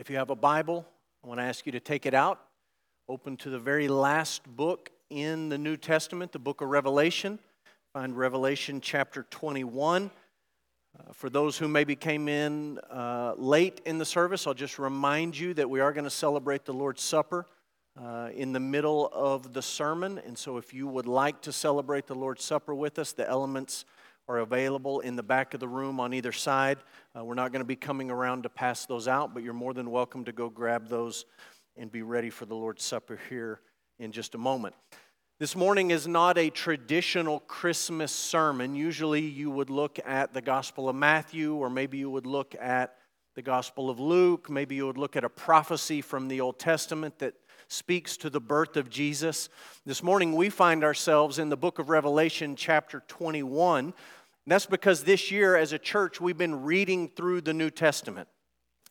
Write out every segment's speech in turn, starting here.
If you have a Bible, I want to ask you to take it out, open to the very last book in the New Testament, the book of Revelation. Find Revelation chapter 21. Uh, for those who maybe came in uh, late in the service, I'll just remind you that we are going to celebrate the Lord's Supper uh, in the middle of the sermon. And so, if you would like to celebrate the Lord's Supper with us, the elements are available in the back of the room on either side. Uh, we're not going to be coming around to pass those out, but you're more than welcome to go grab those and be ready for the Lord's Supper here in just a moment. This morning is not a traditional Christmas sermon. Usually you would look at the Gospel of Matthew, or maybe you would look at the Gospel of Luke, maybe you would look at a prophecy from the Old Testament that speaks to the birth of Jesus. This morning we find ourselves in the book of Revelation, chapter 21. That's because this year, as a church, we've been reading through the New Testament.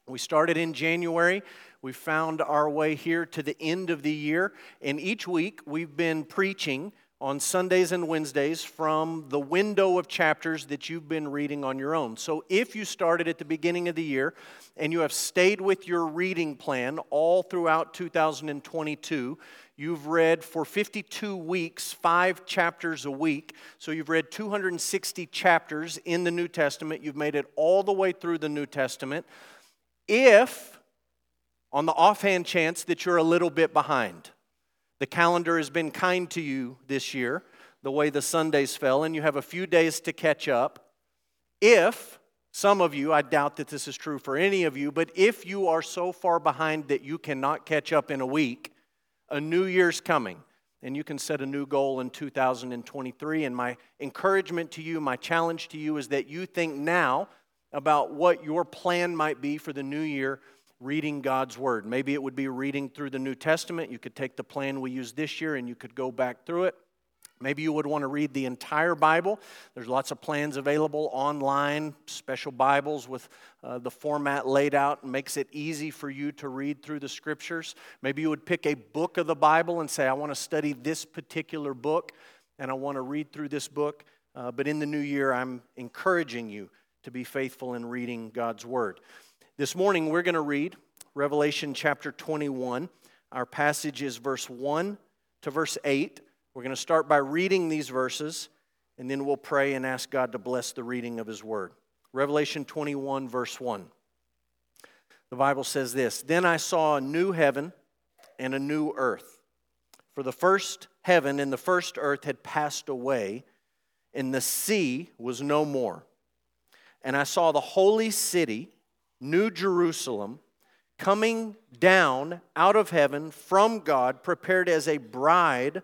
We started in January. We found our way here to the end of the year. And each week, we've been preaching on Sundays and Wednesdays from the window of chapters that you've been reading on your own. So if you started at the beginning of the year and you have stayed with your reading plan all throughout 2022, you've read for 52 weeks, five chapters a week. So you've read 260 chapters in the New Testament. You've made it all the way through the New Testament. If, on the offhand chance that you're a little bit behind, the calendar has been kind to you this year, the way the Sundays fell, and you have a few days to catch up. If some of you, I doubt that this is true for any of you, but if you are so far behind that you cannot catch up in a week, a new year's coming and you can set a new goal in 2023. And my encouragement to you, my challenge to you is that you think now about what your plan might be for the new year reading God's Word. Maybe it would be reading through the New Testament. You could take the plan we used this year and you could go back through it. Maybe you would want to read the entire Bible. There's lots of plans available online, special Bibles with uh, the format laid out makes it easy for you to read through the scriptures. Maybe you would pick a book of the Bible and say, I want to study this particular book and I want to read through this book. Uh, but in the new year, I'm encouraging you to be faithful in reading God's Word. This morning, we're going to read Revelation chapter 21. Our passage is verse 1 to verse 8. We're going to start by reading these verses, and then we'll pray and ask God to bless the reading of His Word. Revelation 21, verse 1. The Bible says this Then I saw a new heaven and a new earth. For the first heaven and the first earth had passed away, and the sea was no more. And I saw the holy city New Jerusalem, coming down out of heaven from God, prepared as a bride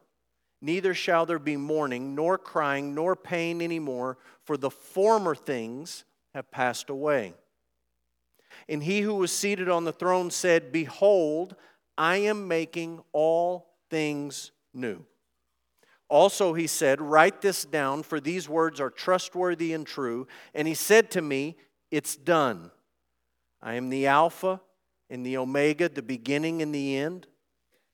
Neither shall there be mourning, nor crying, nor pain anymore, for the former things have passed away. And he who was seated on the throne said, Behold, I am making all things new. Also, he said, Write this down, for these words are trustworthy and true. And he said to me, It's done. I am the Alpha and the Omega, the beginning and the end.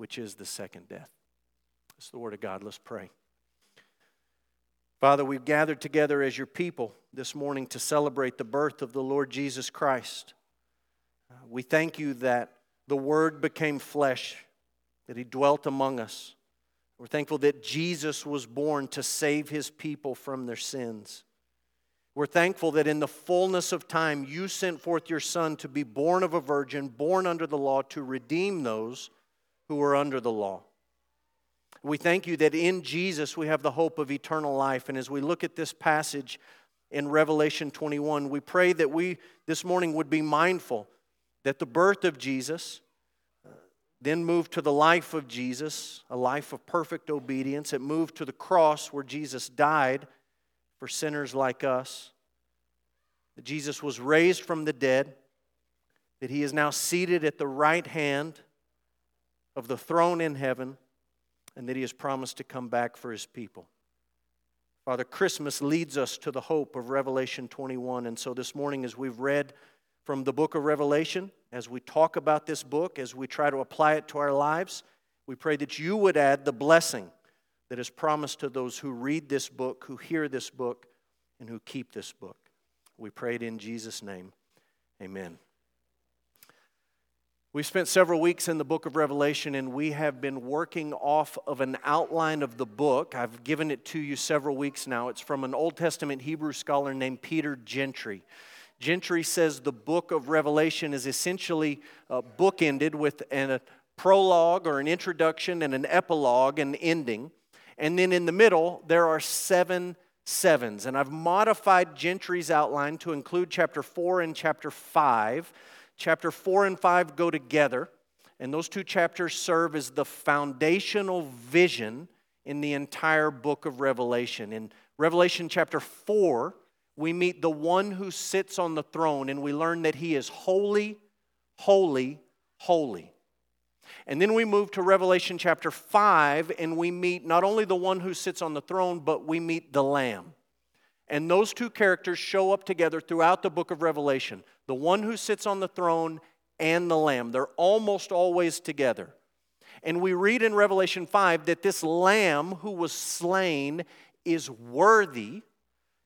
which is the second death. It's the word of God. Let's pray. Father, we've gathered together as your people this morning to celebrate the birth of the Lord Jesus Christ. Uh, we thank you that the Word became flesh, that He dwelt among us. We're thankful that Jesus was born to save His people from their sins. We're thankful that in the fullness of time you sent forth your Son to be born of a virgin, born under the law, to redeem those who were under the law. We thank you that in Jesus we have the hope of eternal life. And as we look at this passage in Revelation 21, we pray that we this morning would be mindful that the birth of Jesus, uh, then moved to the life of Jesus, a life of perfect obedience. It moved to the cross where Jesus died for sinners like us. That Jesus was raised from the dead, that he is now seated at the right hand of the throne in heaven, and that he has promised to come back for his people. Father, Christmas leads us to the hope of Revelation 21. And so this morning, as we've read from the book of Revelation, as we talk about this book, as we try to apply it to our lives, we pray that you would add the blessing that is promised to those who read this book, who hear this book, and who keep this book. We pray it in Jesus' name. Amen. We've spent several weeks in the book of Revelation and we have been working off of an outline of the book. I've given it to you several weeks now. It's from an Old Testament Hebrew scholar named Peter Gentry. Gentry says the book of Revelation is essentially uh, bookended with an, a prologue or an introduction and an epilogue and ending. And then in the middle, there are seven sevens. And I've modified Gentry's outline to include chapter 4 and chapter 5. Chapter 4 and 5 go together, and those two chapters serve as the foundational vision in the entire book of Revelation. In Revelation chapter 4, we meet the one who sits on the throne and we learn that he is holy, holy, holy. And then we move to Revelation chapter 5 and we meet not only the one who sits on the throne, but we meet the Lamb. And those two characters show up together throughout the book of Revelation the one who sits on the throne and the Lamb. They're almost always together. And we read in Revelation 5 that this Lamb who was slain is worthy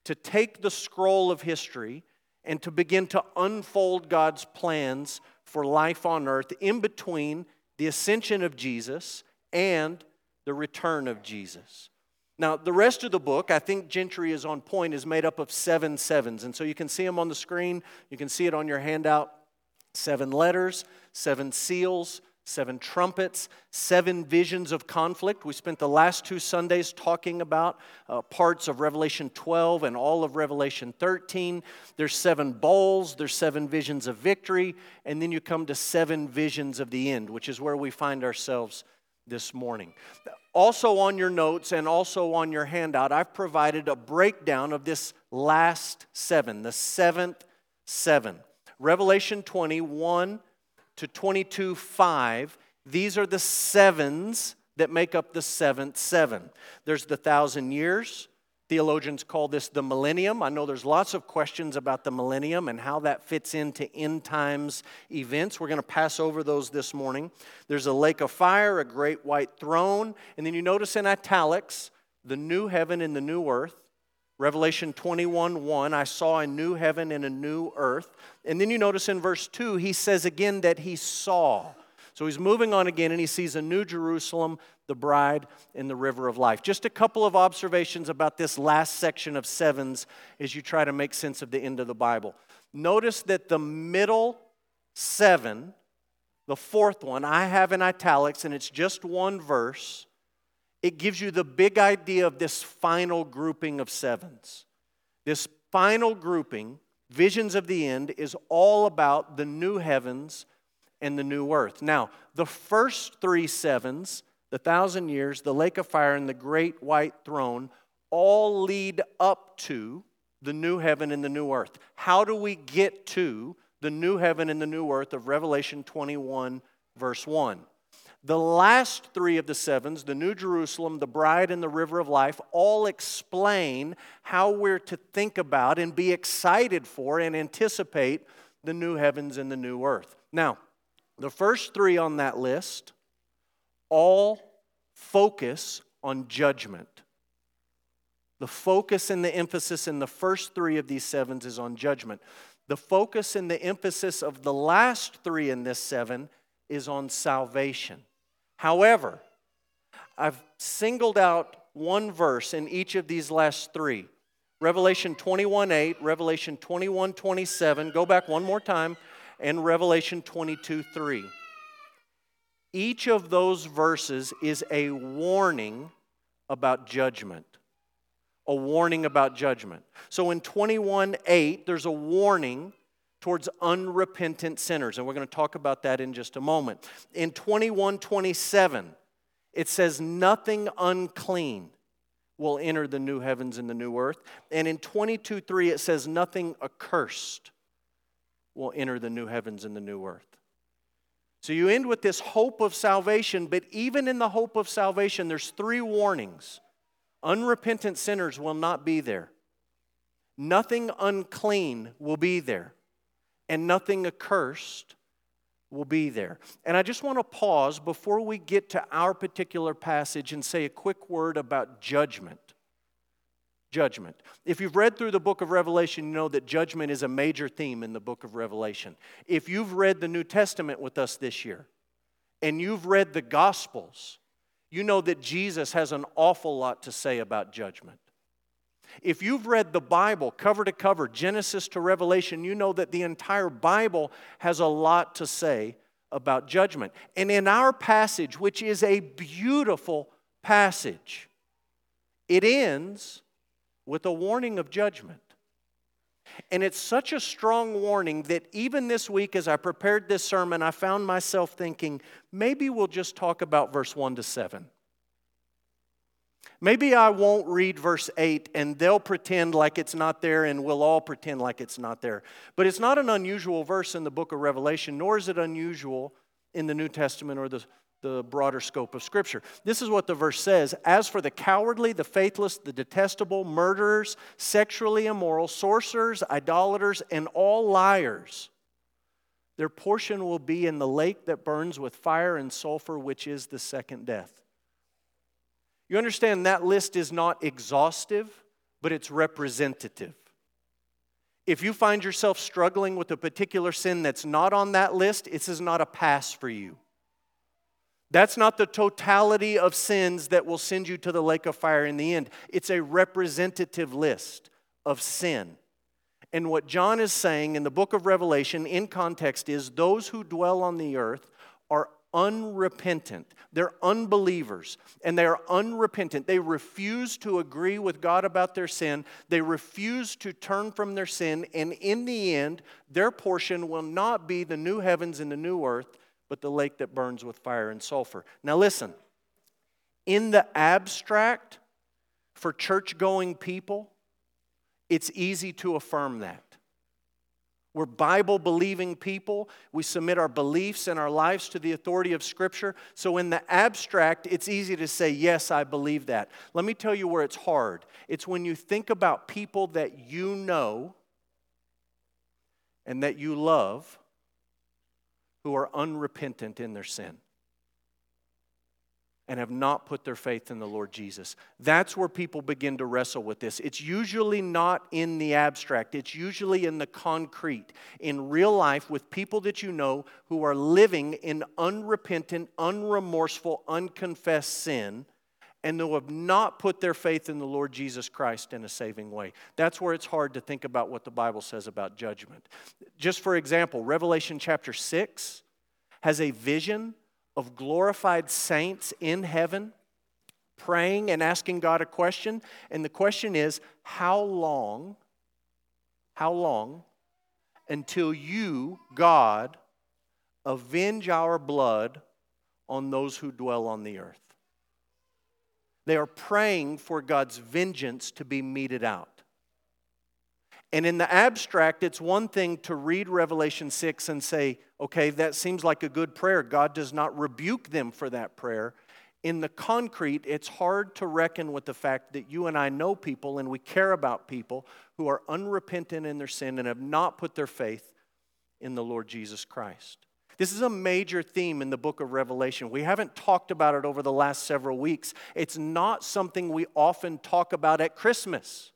to take the scroll of history and to begin to unfold God's plans for life on earth in between the ascension of Jesus and the return of Jesus. Now, the rest of the book, I think Gentry is on point, is made up of seven sevens. And so you can see them on the screen, you can see it on your handout. Seven letters, seven seals, seven trumpets, seven visions of conflict. We spent the last two Sundays talking about uh, parts of Revelation 12 and all of Revelation 13. There's seven bowls, there's seven visions of victory, and then you come to seven visions of the end, which is where we find ourselves this morning. Also, on your notes and also on your handout, I've provided a breakdown of this last seven, the seventh seven. Revelation 21 to 22 5, these are the sevens that make up the seventh seven. There's the thousand years. Theologians call this the millennium. I know there's lots of questions about the millennium and how that fits into end times events. We're going to pass over those this morning. There's a lake of fire, a great white throne, and then you notice in italics the new heaven and the new earth. Revelation 21 1, I saw a new heaven and a new earth. And then you notice in verse 2, he says again that he saw. So he's moving on again and he sees a new Jerusalem, the bride, in the river of life. Just a couple of observations about this last section of sevens as you try to make sense of the end of the Bible. Notice that the middle seven, the fourth one, I have in italics, and it's just one verse it gives you the big idea of this final grouping of sevens. This final grouping, visions of the end, is all about the new heavens and the new earth. Now, the first three sevens, the thousand years, the lake of fire, and the great white throne, all lead up to the new heaven and the new earth. How do we get to the new heaven and the new earth of Revelation 21, verse 1? The last three of the sevens, the New Jerusalem, the bride, and the river of life, all explain how we're to think about and be excited for and anticipate the new heavens and the new earth. Now, the first three on that list all focus on judgment. The focus and the emphasis in the first three of these sevens is on judgment. The focus and the emphasis of the last three in this seven is on salvation. However, I've singled out one verse in each of these last three Revelation 21 8, Revelation 21 27, go back one more time, and Revelation 22 3. Each of those verses is a warning about judgment. A warning about judgment. So in 21 8, there's a warning towards unrepentant sinners. And we're going to talk about that in just a moment. In 21 27, it says, Nothing unclean will enter the new heavens and the new earth. And in 22 3, it says, Nothing accursed will enter the new heavens and the new earth. So you end with this hope of salvation, but even in the hope of salvation, there's three warnings. Unrepentant sinners will not be there. Nothing unclean will be there. And nothing accursed will be there. And I just want to pause before we get to our particular passage and say a quick word about judgment. Judgment. If you've read through the book of Revelation, you know that judgment is a major theme in the book of Revelation. If you've read the New Testament with us this year and you've read the Gospels, you know that Jesus has an awful lot to say about judgment. If you've read the Bible cover to cover, Genesis to Revelation, you know that the entire Bible has a lot to say about judgment. And in our passage, which is a beautiful passage, it ends with a warning of judgment. And it's such a strong warning that even this week, as I prepared this sermon, I found myself thinking maybe we'll just talk about verse 1 to 7. Maybe I won't read verse 8 and they'll pretend like it's not there and we'll all pretend like it's not there. But it's not an unusual verse in the book of Revelation, nor is it unusual in the New Testament or the, the broader scope of Scripture. This is what the verse says As for the cowardly, the faithless, the detestable, murderers, sexually immoral, sorcerers, idolaters, and all liars, their portion will be in the lake that burns with fire and sulfur, which is the second death. You understand that list is not exhaustive, but it's representative. If you find yourself struggling with a particular sin that's not on that list, this is not a pass for you. That's not the totality of sins that will send you to the lake of fire in the end. It's a representative list of sin. And what John is saying in the book of Revelation, in context, is those who dwell on the earth are unrepentant. They're unbelievers and they are unrepentant. They refuse to agree with God about their sin. They refuse to turn from their sin. And in the end, their portion will not be the new heavens and the new earth, but the lake that burns with fire and sulfur. Now, listen, in the abstract, for church going people, it's easy to affirm that. We're Bible believing people. We submit our beliefs and our lives to the authority of Scripture. So, in the abstract, it's easy to say, Yes, I believe that. Let me tell you where it's hard. It's when you think about people that you know and that you love who are unrepentant in their sin and have not put their faith in the Lord Jesus. That's where people begin to wrestle with this. It's usually not in the abstract, it's usually in the concrete, in real life, with people that you know who are living in unrepentant, unremorseful, unconfessed sin. And who have not put their faith in the Lord Jesus Christ in a saving way. That's where it's hard to think about what the Bible says about judgment. Just for example, Revelation chapter 6 has a vision of glorified saints in heaven praying and asking God a question. And the question is how long, how long until you, God, avenge our blood on those who dwell on the earth? They are praying for God's vengeance to be meted out. And in the abstract, it's one thing to read Revelation 6 and say, okay, that seems like a good prayer. God does not rebuke them for that prayer. In the concrete, it's hard to reckon with the fact that you and I know people and we care about people who are unrepentant in their sin and have not put their faith in the Lord Jesus Christ. This is a major theme in the book of Revelation. We haven't talked about it over the last several weeks. It's not something we often talk about at Christmas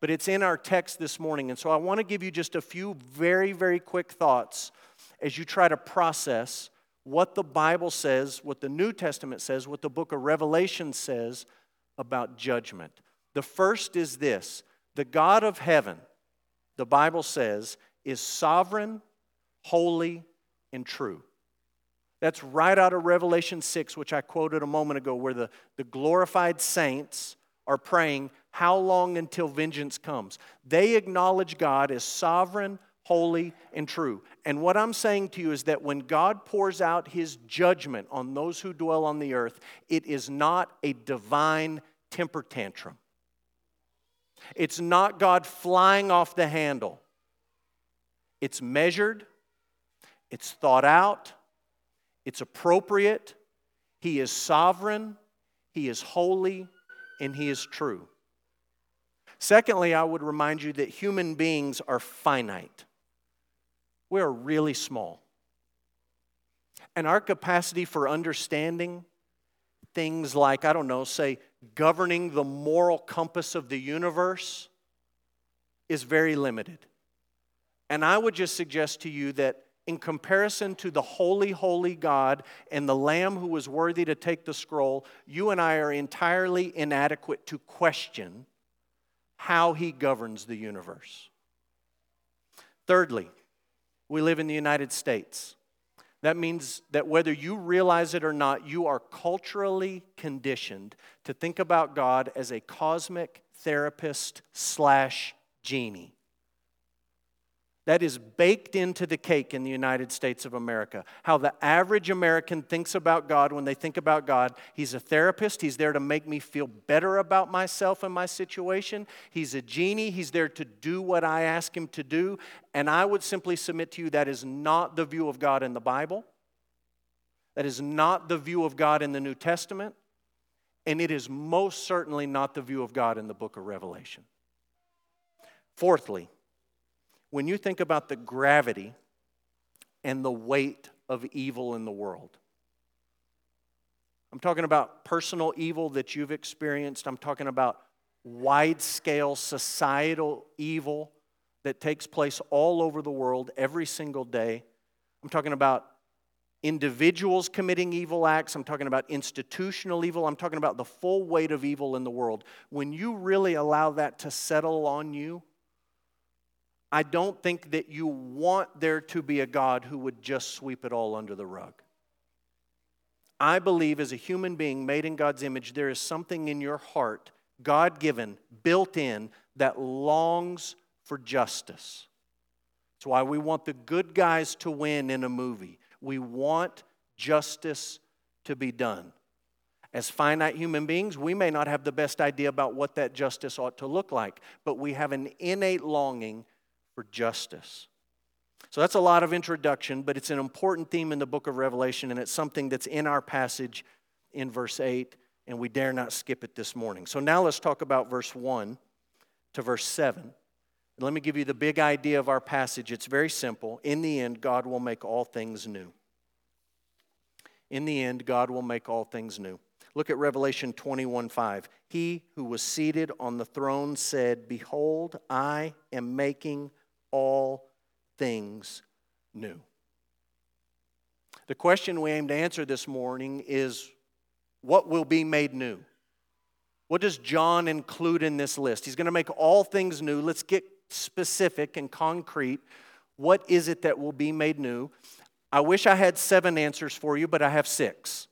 but it's in our text this morning. And so I want to give you just a few very, very quick thoughts as you try to process what the Bible says, what the New Testament says, what the book of Revelation says about judgment. The first is this the God of heaven, the Bible says, is sovereign, holy, and true. That's right out of Revelation 6, which I quoted a moment ago, where the, the glorified saints are praying, How long until vengeance comes? They acknowledge God as sovereign, holy, and true. And what I'm saying to you is that when God pours out his judgment on those who dwell on the earth, it is not a divine temper tantrum. It's not God flying off the handle. It's measured, it's thought out, it's appropriate. He is sovereign, He is holy, and He is true. Secondly, I would remind you that human beings are finite. We are really small. And our capacity for understanding things like, I don't know, say, governing the moral compass of the universe is very limited. And I would just suggest to you that in comparison to the holy, holy God and the Lamb who was worthy to take the scroll, you and I are entirely inadequate to question how he governs the universe. Thirdly, we live in the United States. That means that whether you realize it or not, you are culturally conditioned to think about God as a cosmic therapist slash genie. That is baked into the cake in the United States of America. How the average American thinks about God when they think about God. He's a therapist. He's there to make me feel better about myself and my situation. He's a genie. He's there to do what I ask him to do. And I would simply submit to you that is not the view of God in the Bible. That is not the view of God in the New Testament. And it is most certainly not the view of God in the book of Revelation. Fourthly, when you think about the gravity and the weight of evil in the world, I'm talking about personal evil that you've experienced. I'm talking about wide scale societal evil that takes place all over the world every single day. I'm talking about individuals committing evil acts. I'm talking about institutional evil. I'm talking about the full weight of evil in the world. When you really allow that to settle on you, I don't think that you want there to be a God who would just sweep it all under the rug. I believe as a human being made in God's image, there is something in your heart, God given, built in, that longs for justice. That's why we want the good guys to win in a movie. We want justice to be done. As finite human beings, we may not have the best idea about what that justice ought to look like, but we have an innate longing for justice. So that's a lot of introduction, but it's an important theme in the book of Revelation, and it's something that's in our passage in verse 8, and we dare not skip it this morning. So now let's talk about verse 1 to verse 7. And let me give you the big idea of our passage. It's very simple. In the end, God will make all things new. In the end, God will make all things new. Look at Revelation 21 5. He who was seated on the throne said, Behold, I am making all things new. The question we aim to answer this morning is what will be made new? What does John include in this list? He's going to make all things new. Let's get specific and concrete. What is it that will be made new? I wish I had seven answers for you, but I have six.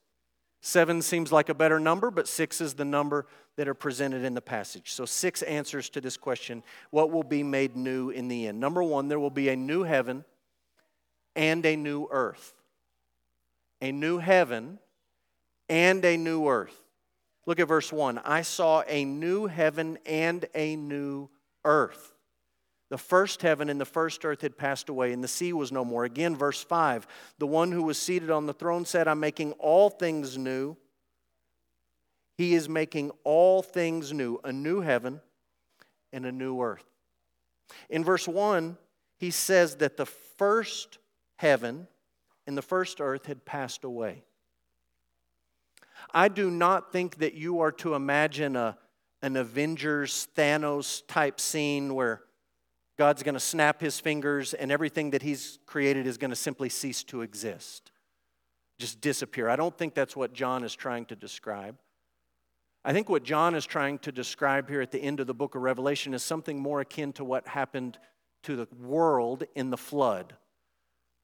Seven seems like a better number, but six is the number that are presented in the passage. So, six answers to this question what will be made new in the end? Number one, there will be a new heaven and a new earth. A new heaven and a new earth. Look at verse 1. I saw a new heaven and a new earth. The first heaven and the first earth had passed away, and the sea was no more. Again, verse 5 The one who was seated on the throne said, I'm making all things new. He is making all things new, a new heaven and a new earth. In verse 1, he says that the first heaven and the first earth had passed away. I do not think that you are to imagine a, an Avengers Thanos type scene where God's going to snap his fingers and everything that he's created is going to simply cease to exist, just disappear. I don't think that's what John is trying to describe. I think what John is trying to describe here at the end of the book of Revelation is something more akin to what happened to the world in the flood.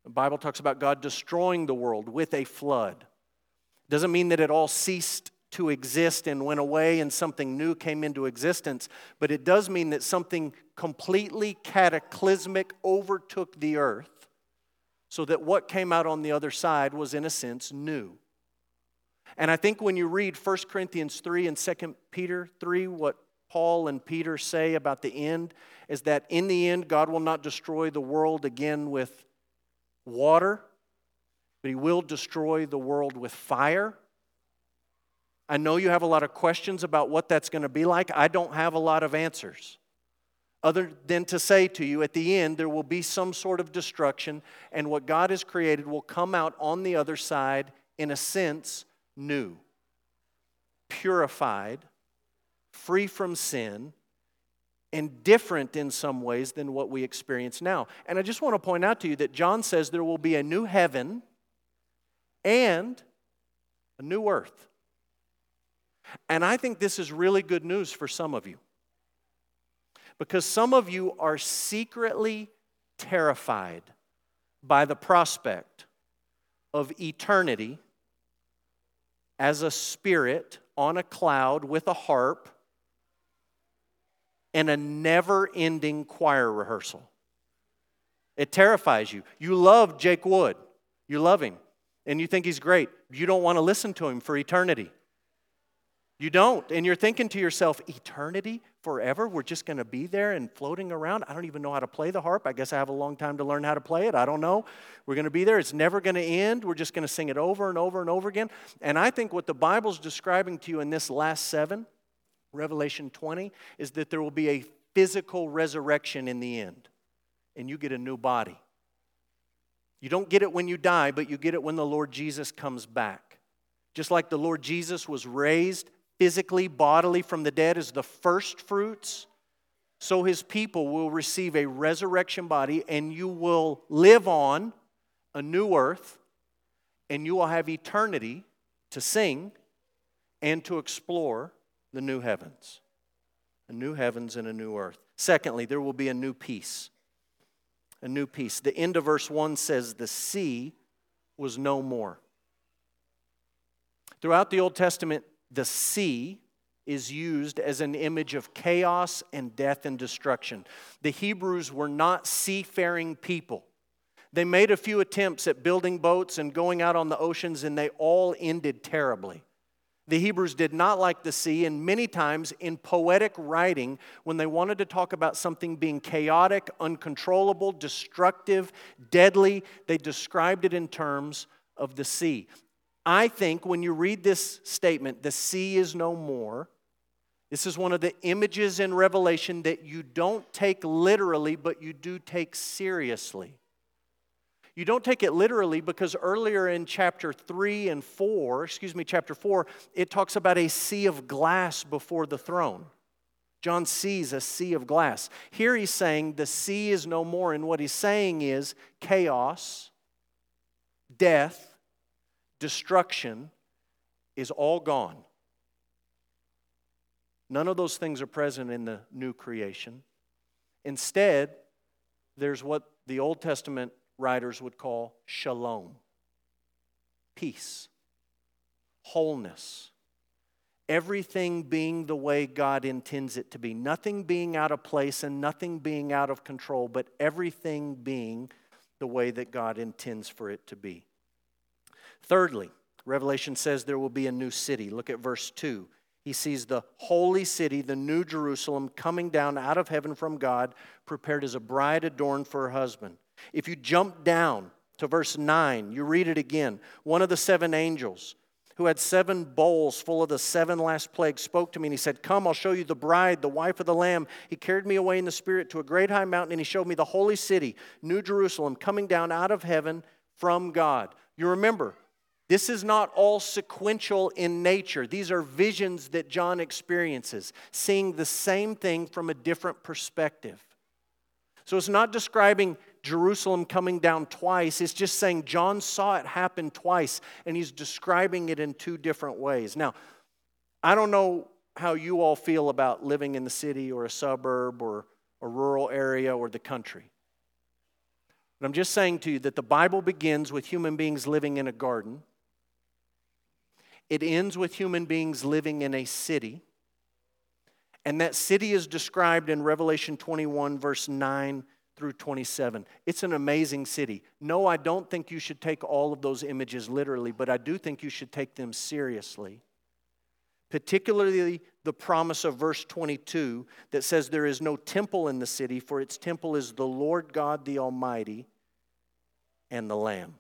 The Bible talks about God destroying the world with a flood. Doesn't mean that it all ceased to exist and went away and something new came into existence, but it does mean that something completely cataclysmic overtook the earth so that what came out on the other side was, in a sense, new. And I think when you read 1 Corinthians 3 and 2 Peter 3, what Paul and Peter say about the end is that in the end, God will not destroy the world again with water, but He will destroy the world with fire. I know you have a lot of questions about what that's going to be like. I don't have a lot of answers other than to say to you at the end there will be some sort of destruction, and what God has created will come out on the other side, in a sense, new, purified, free from sin, and different in some ways than what we experience now. And I just want to point out to you that John says there will be a new heaven and a new earth. And I think this is really good news for some of you. Because some of you are secretly terrified by the prospect of eternity as a spirit on a cloud with a harp and a never ending choir rehearsal. It terrifies you. You love Jake Wood, you love him, and you think he's great. You don't want to listen to him for eternity. You don't. And you're thinking to yourself, eternity, forever? We're just going to be there and floating around? I don't even know how to play the harp. I guess I have a long time to learn how to play it. I don't know. We're going to be there. It's never going to end. We're just going to sing it over and over and over again. And I think what the Bible's describing to you in this last seven, Revelation 20, is that there will be a physical resurrection in the end, and you get a new body. You don't get it when you die, but you get it when the Lord Jesus comes back. Just like the Lord Jesus was raised physically, bodily from the dead as the first fruits, so his people will receive a resurrection body and you will live on a new earth and you will have eternity to sing and to explore the new heavens. A new heavens and a new earth. Secondly, there will be a new peace. A new peace. The end of verse 1 says, The sea was no more. Throughout the Old Testament, the sea is used as an image of chaos and death and destruction. The Hebrews were not seafaring people. They made a few attempts at building boats and going out on the oceans, and they all ended terribly. The Hebrews did not like the sea, and many times in poetic writing, when they wanted to talk about something being chaotic, uncontrollable, destructive, deadly, they described it in terms of the sea. I think when you read this statement, the sea is no more, this is one of the images in Revelation that you don't take literally, but you do take seriously. You don't take it literally because earlier in chapter 3 and 4, excuse me, chapter 4, it talks about a sea of glass before the throne. John sees a sea of glass. Here he's saying the sea is no more, and what he's saying is chaos, death, destruction is all gone. None of those things are present in the new creation. Instead, there's what the Old Testament writers would call shalom peace, wholeness, everything being the way God intends it to be. Nothing being out of place and nothing being out of control, but everything being the way that God intends for it to be. Thirdly, Revelation says there will be a new city. Look at verse 2. He sees the holy city, the new Jerusalem, coming down out of heaven from God, prepared as a bride adorned for her husband. If you jump down to verse 9, you read it again. One of the seven angels who had seven bowls full of the seven last plagues spoke to me and he said, Come, I'll show you the bride, the wife of the Lamb. He carried me away in the Spirit to a great high mountain and he showed me the holy city, New Jerusalem, coming down out of heaven from God. You remember, this is not all sequential in nature. These are visions that John experiences, seeing the same thing from a different perspective. So it's not describing Jerusalem coming down twice, it's just saying John saw it happen twice, and he's describing it in two different ways. Now, I don't know how you all feel about living in the city or a suburb or a rural area or the country. But I'm just saying to you that the Bible begins with human beings living in a garden. It ends with human beings living in a city. And that city is described in Revelation 21, verse 9 through 27. It's an amazing city. No, I don't think you should take all of those images literally, but I do think you should take them seriously. Particularly the promise of verse 22 that says, There is no temple in the city, for its temple is the Lord God the Almighty and the Lamb.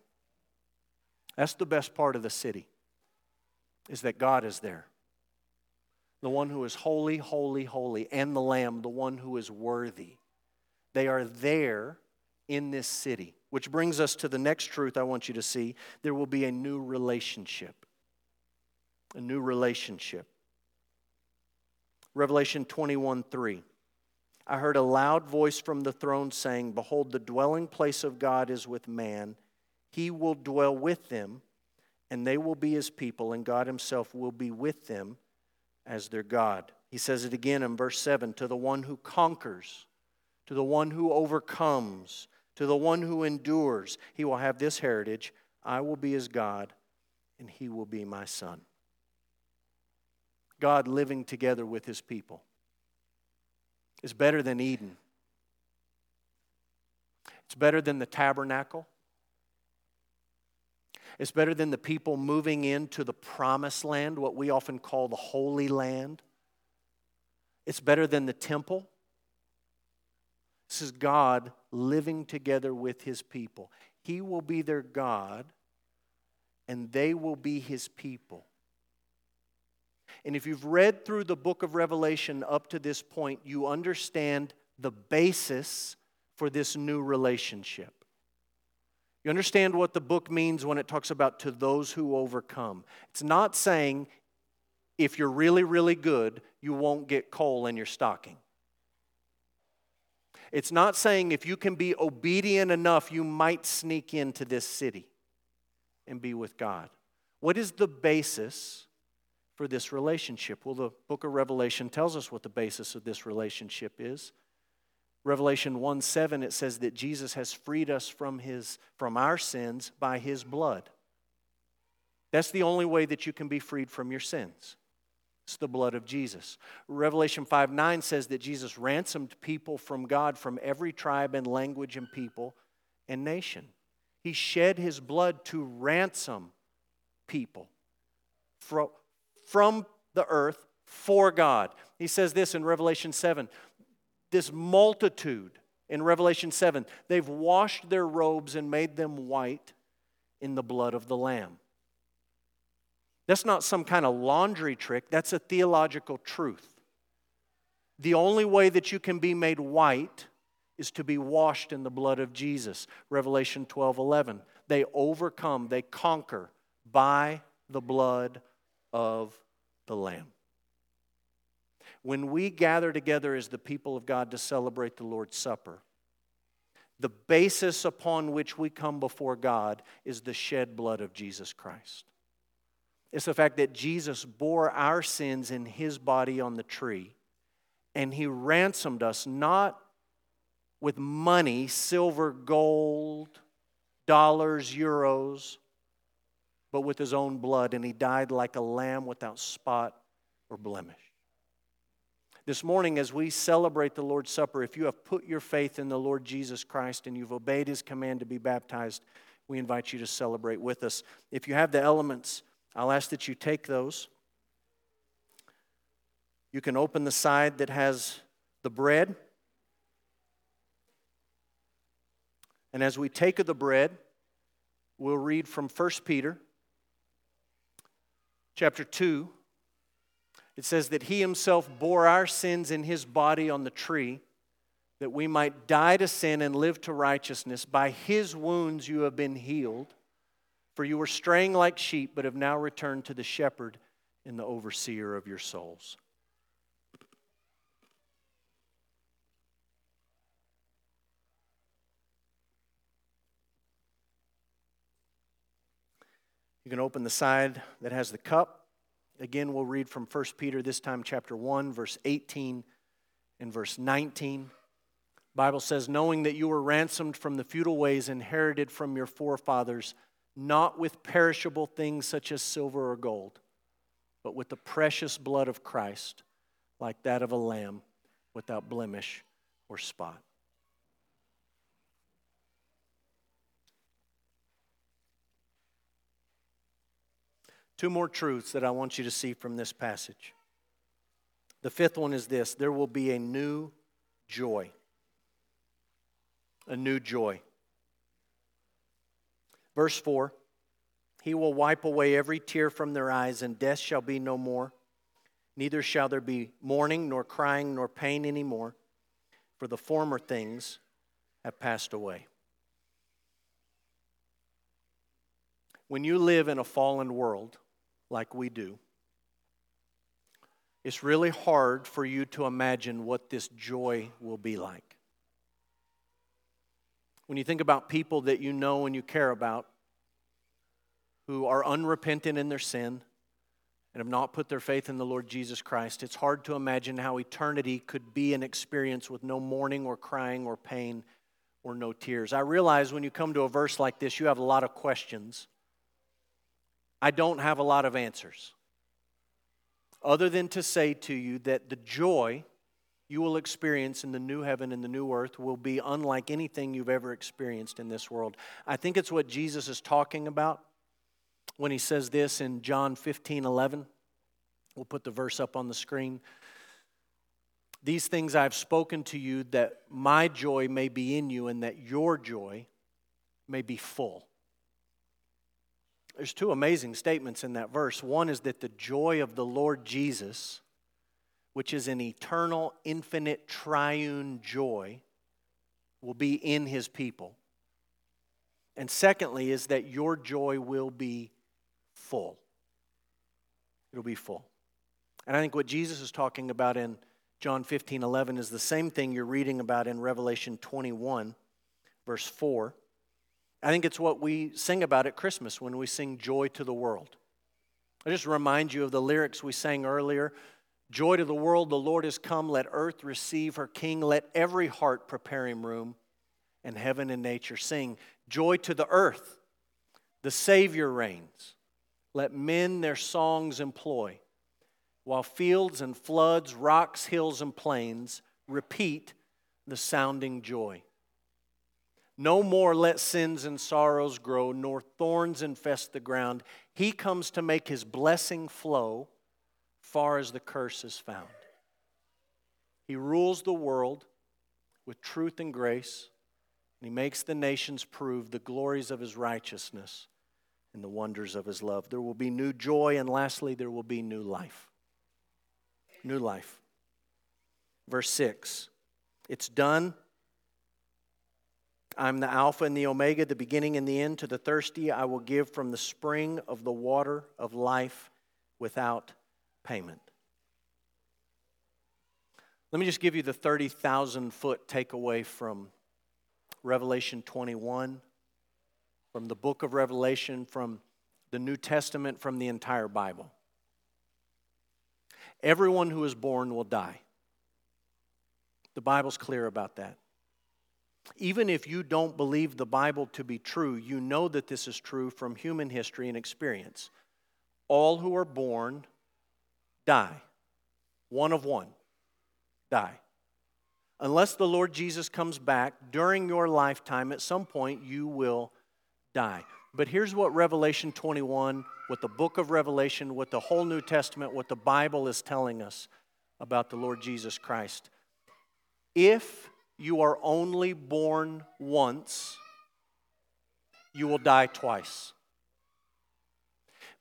That's the best part of the city, is that God is there. The one who is holy, holy, holy, and the Lamb, the one who is worthy. They are there in this city. Which brings us to the next truth I want you to see. There will be a new relationship. A new relationship. Revelation 21 3. I heard a loud voice from the throne saying, Behold, the dwelling place of God is with man. He will dwell with them, and they will be his people, and God himself will be with them as their God. He says it again in verse 7 To the one who conquers, to the one who overcomes, to the one who endures, he will have this heritage I will be his God, and he will be my son. God living together with his people is better than Eden. It's better than the tabernacle. It's better than the people moving into the promised land, what we often call the Holy Land. It's better than the temple. This is God living together with his people. He will be their God, and they will be his people. And if you've read through the book of Revelation up to this point, you understand the basis for this new relationship. You understand what the book means when it talks about to those who overcome. It's not saying if you're really, really good, you won't get coal in your stocking. It's not saying if you can be obedient enough, you might sneak into this city and be with God. What is the basis for this relationship? Well, the book of Revelation tells us what the basis of this relationship is. Revelation 1 7, it says that Jesus has freed us from, his, from our sins by his blood. That's the only way that you can be freed from your sins. It's the blood of Jesus. Revelation 5 9 says that Jesus ransomed people from God from every tribe and language and people and nation. He shed his blood to ransom people from, from the earth for God. He says this in Revelation 7 this multitude in Revelation 7, they've washed their robes and made them white in the blood of the Lamb. That's not some kind of laundry trick, that's a theological truth. The only way that you can be made white is to be washed in the blood of Jesus. Revelation 12 11. They overcome, they conquer by the blood of the Lamb. When we gather together as the people of God to celebrate the Lord's Supper, the basis upon which we come before God is the shed blood of Jesus Christ. It's the fact that Jesus bore our sins in his body on the tree, and he ransomed us not with money, silver, gold, dollars, euros, but with his own blood, and he died like a lamb without spot or blemish. This morning, as we celebrate the Lord's Supper, if you have put your faith in the Lord Jesus Christ and you've obeyed his command to be baptized, we invite you to celebrate with us. If you have the elements, I'll ask that you take those. You can open the side that has the bread. And as we take of the bread, we'll read from 1 Peter chapter 2 it says that he himself bore our sins in his body on the tree, that we might die to sin and live to righteousness. By his wounds you have been healed. For you were straying like sheep, but have now returned to the shepherd and the overseer of your souls. You can open the side that has the cup. Again, we'll read from 1 Peter, this time chapter 1, verse 18 and verse 19. Bible says, knowing that you were ransomed from the futile ways inherited from your forefathers, not with perishable things such as silver or gold, but with the precious blood of Christ, like that of a lamb without blemish or spot. Two more truths that I want you to see from this passage. The fifth one is this there will be a new joy a new joy. Verse 4 He will wipe away every tear from their eyes, and death shall be no more. Neither shall there be mourning, nor crying, nor pain any more, for the former things have passed away. When you live in a fallen world like we do, it's really hard for you to imagine what this joy will be like. When you think about people that you know and you care about who are unrepentant in their sin and have not put their faith in the Lord Jesus Christ, it's hard to imagine how eternity could be an experience with no mourning or crying or pain or no tears. I realize when you come to a verse like this, you have a lot of questions. I don't have a lot of answers, other than to say to you that the joy you will experience in the new heaven and the new earth will be unlike anything you've ever experienced in this world. I think it's what Jesus is talking about when he says this in John 15 11. We'll put the verse up on the screen. These things I've spoken to you that my joy may be in you and that your joy may be full. There's two amazing statements in that verse. One is that the joy of the Lord Jesus which is an eternal, infinite, triune joy, will be in his people. And secondly, is that your joy will be full. It'll be full. And I think what Jesus is talking about in John 15 11 is the same thing you're reading about in Revelation 21, verse 4. I think it's what we sing about at Christmas when we sing Joy to the World. I just remind you of the lyrics we sang earlier Joy to the world, the Lord is come. Let earth receive her King. Let every heart prepare him room. And heaven and nature sing. Joy to the earth, the Savior reigns. Let men their songs employ, while fields and floods, rocks, hills, and plains repeat the sounding joy. No more let sins and sorrows grow, nor thorns infest the ground. He comes to make his blessing flow far as the curse is found. He rules the world with truth and grace, and he makes the nations prove the glories of his righteousness and the wonders of his love. There will be new joy, and lastly, there will be new life. New life. Verse 6 It's done. I'm the Alpha and the Omega, the beginning and the end. To the thirsty, I will give from the spring of the water of life without payment. Let me just give you the 30,000 foot takeaway from Revelation 21, from the book of Revelation, from the New Testament, from the entire Bible. Everyone who is born will die. The Bible's clear about that. Even if you don't believe the Bible to be true, you know that this is true from human history and experience. All who are born die. One of one, die. Unless the Lord Jesus comes back during your lifetime, at some point you will die. But here's what Revelation 21, what the book of Revelation, what the whole New Testament, what the Bible is telling us about the Lord Jesus Christ. If you are only born once, you will die twice.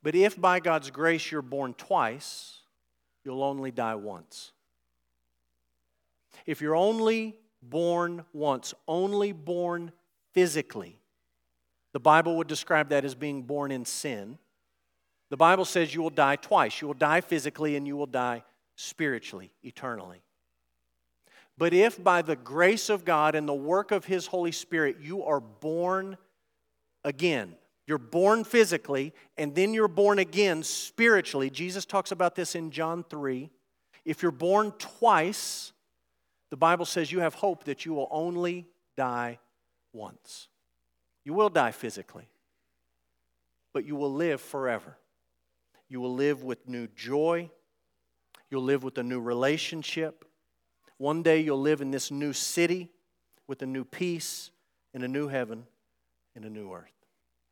But if by God's grace you're born twice, you'll only die once. If you're only born once, only born physically, the Bible would describe that as being born in sin. The Bible says you will die twice. You will die physically and you will die spiritually, eternally. But if by the grace of God and the work of His Holy Spirit you are born again, you're born physically, and then you're born again spiritually. Jesus talks about this in John 3. If you're born twice, the Bible says you have hope that you will only die once. You will die physically, but you will live forever. You will live with new joy. You'll live with a new relationship. One day you'll live in this new city with a new peace in a new heaven and a new earth.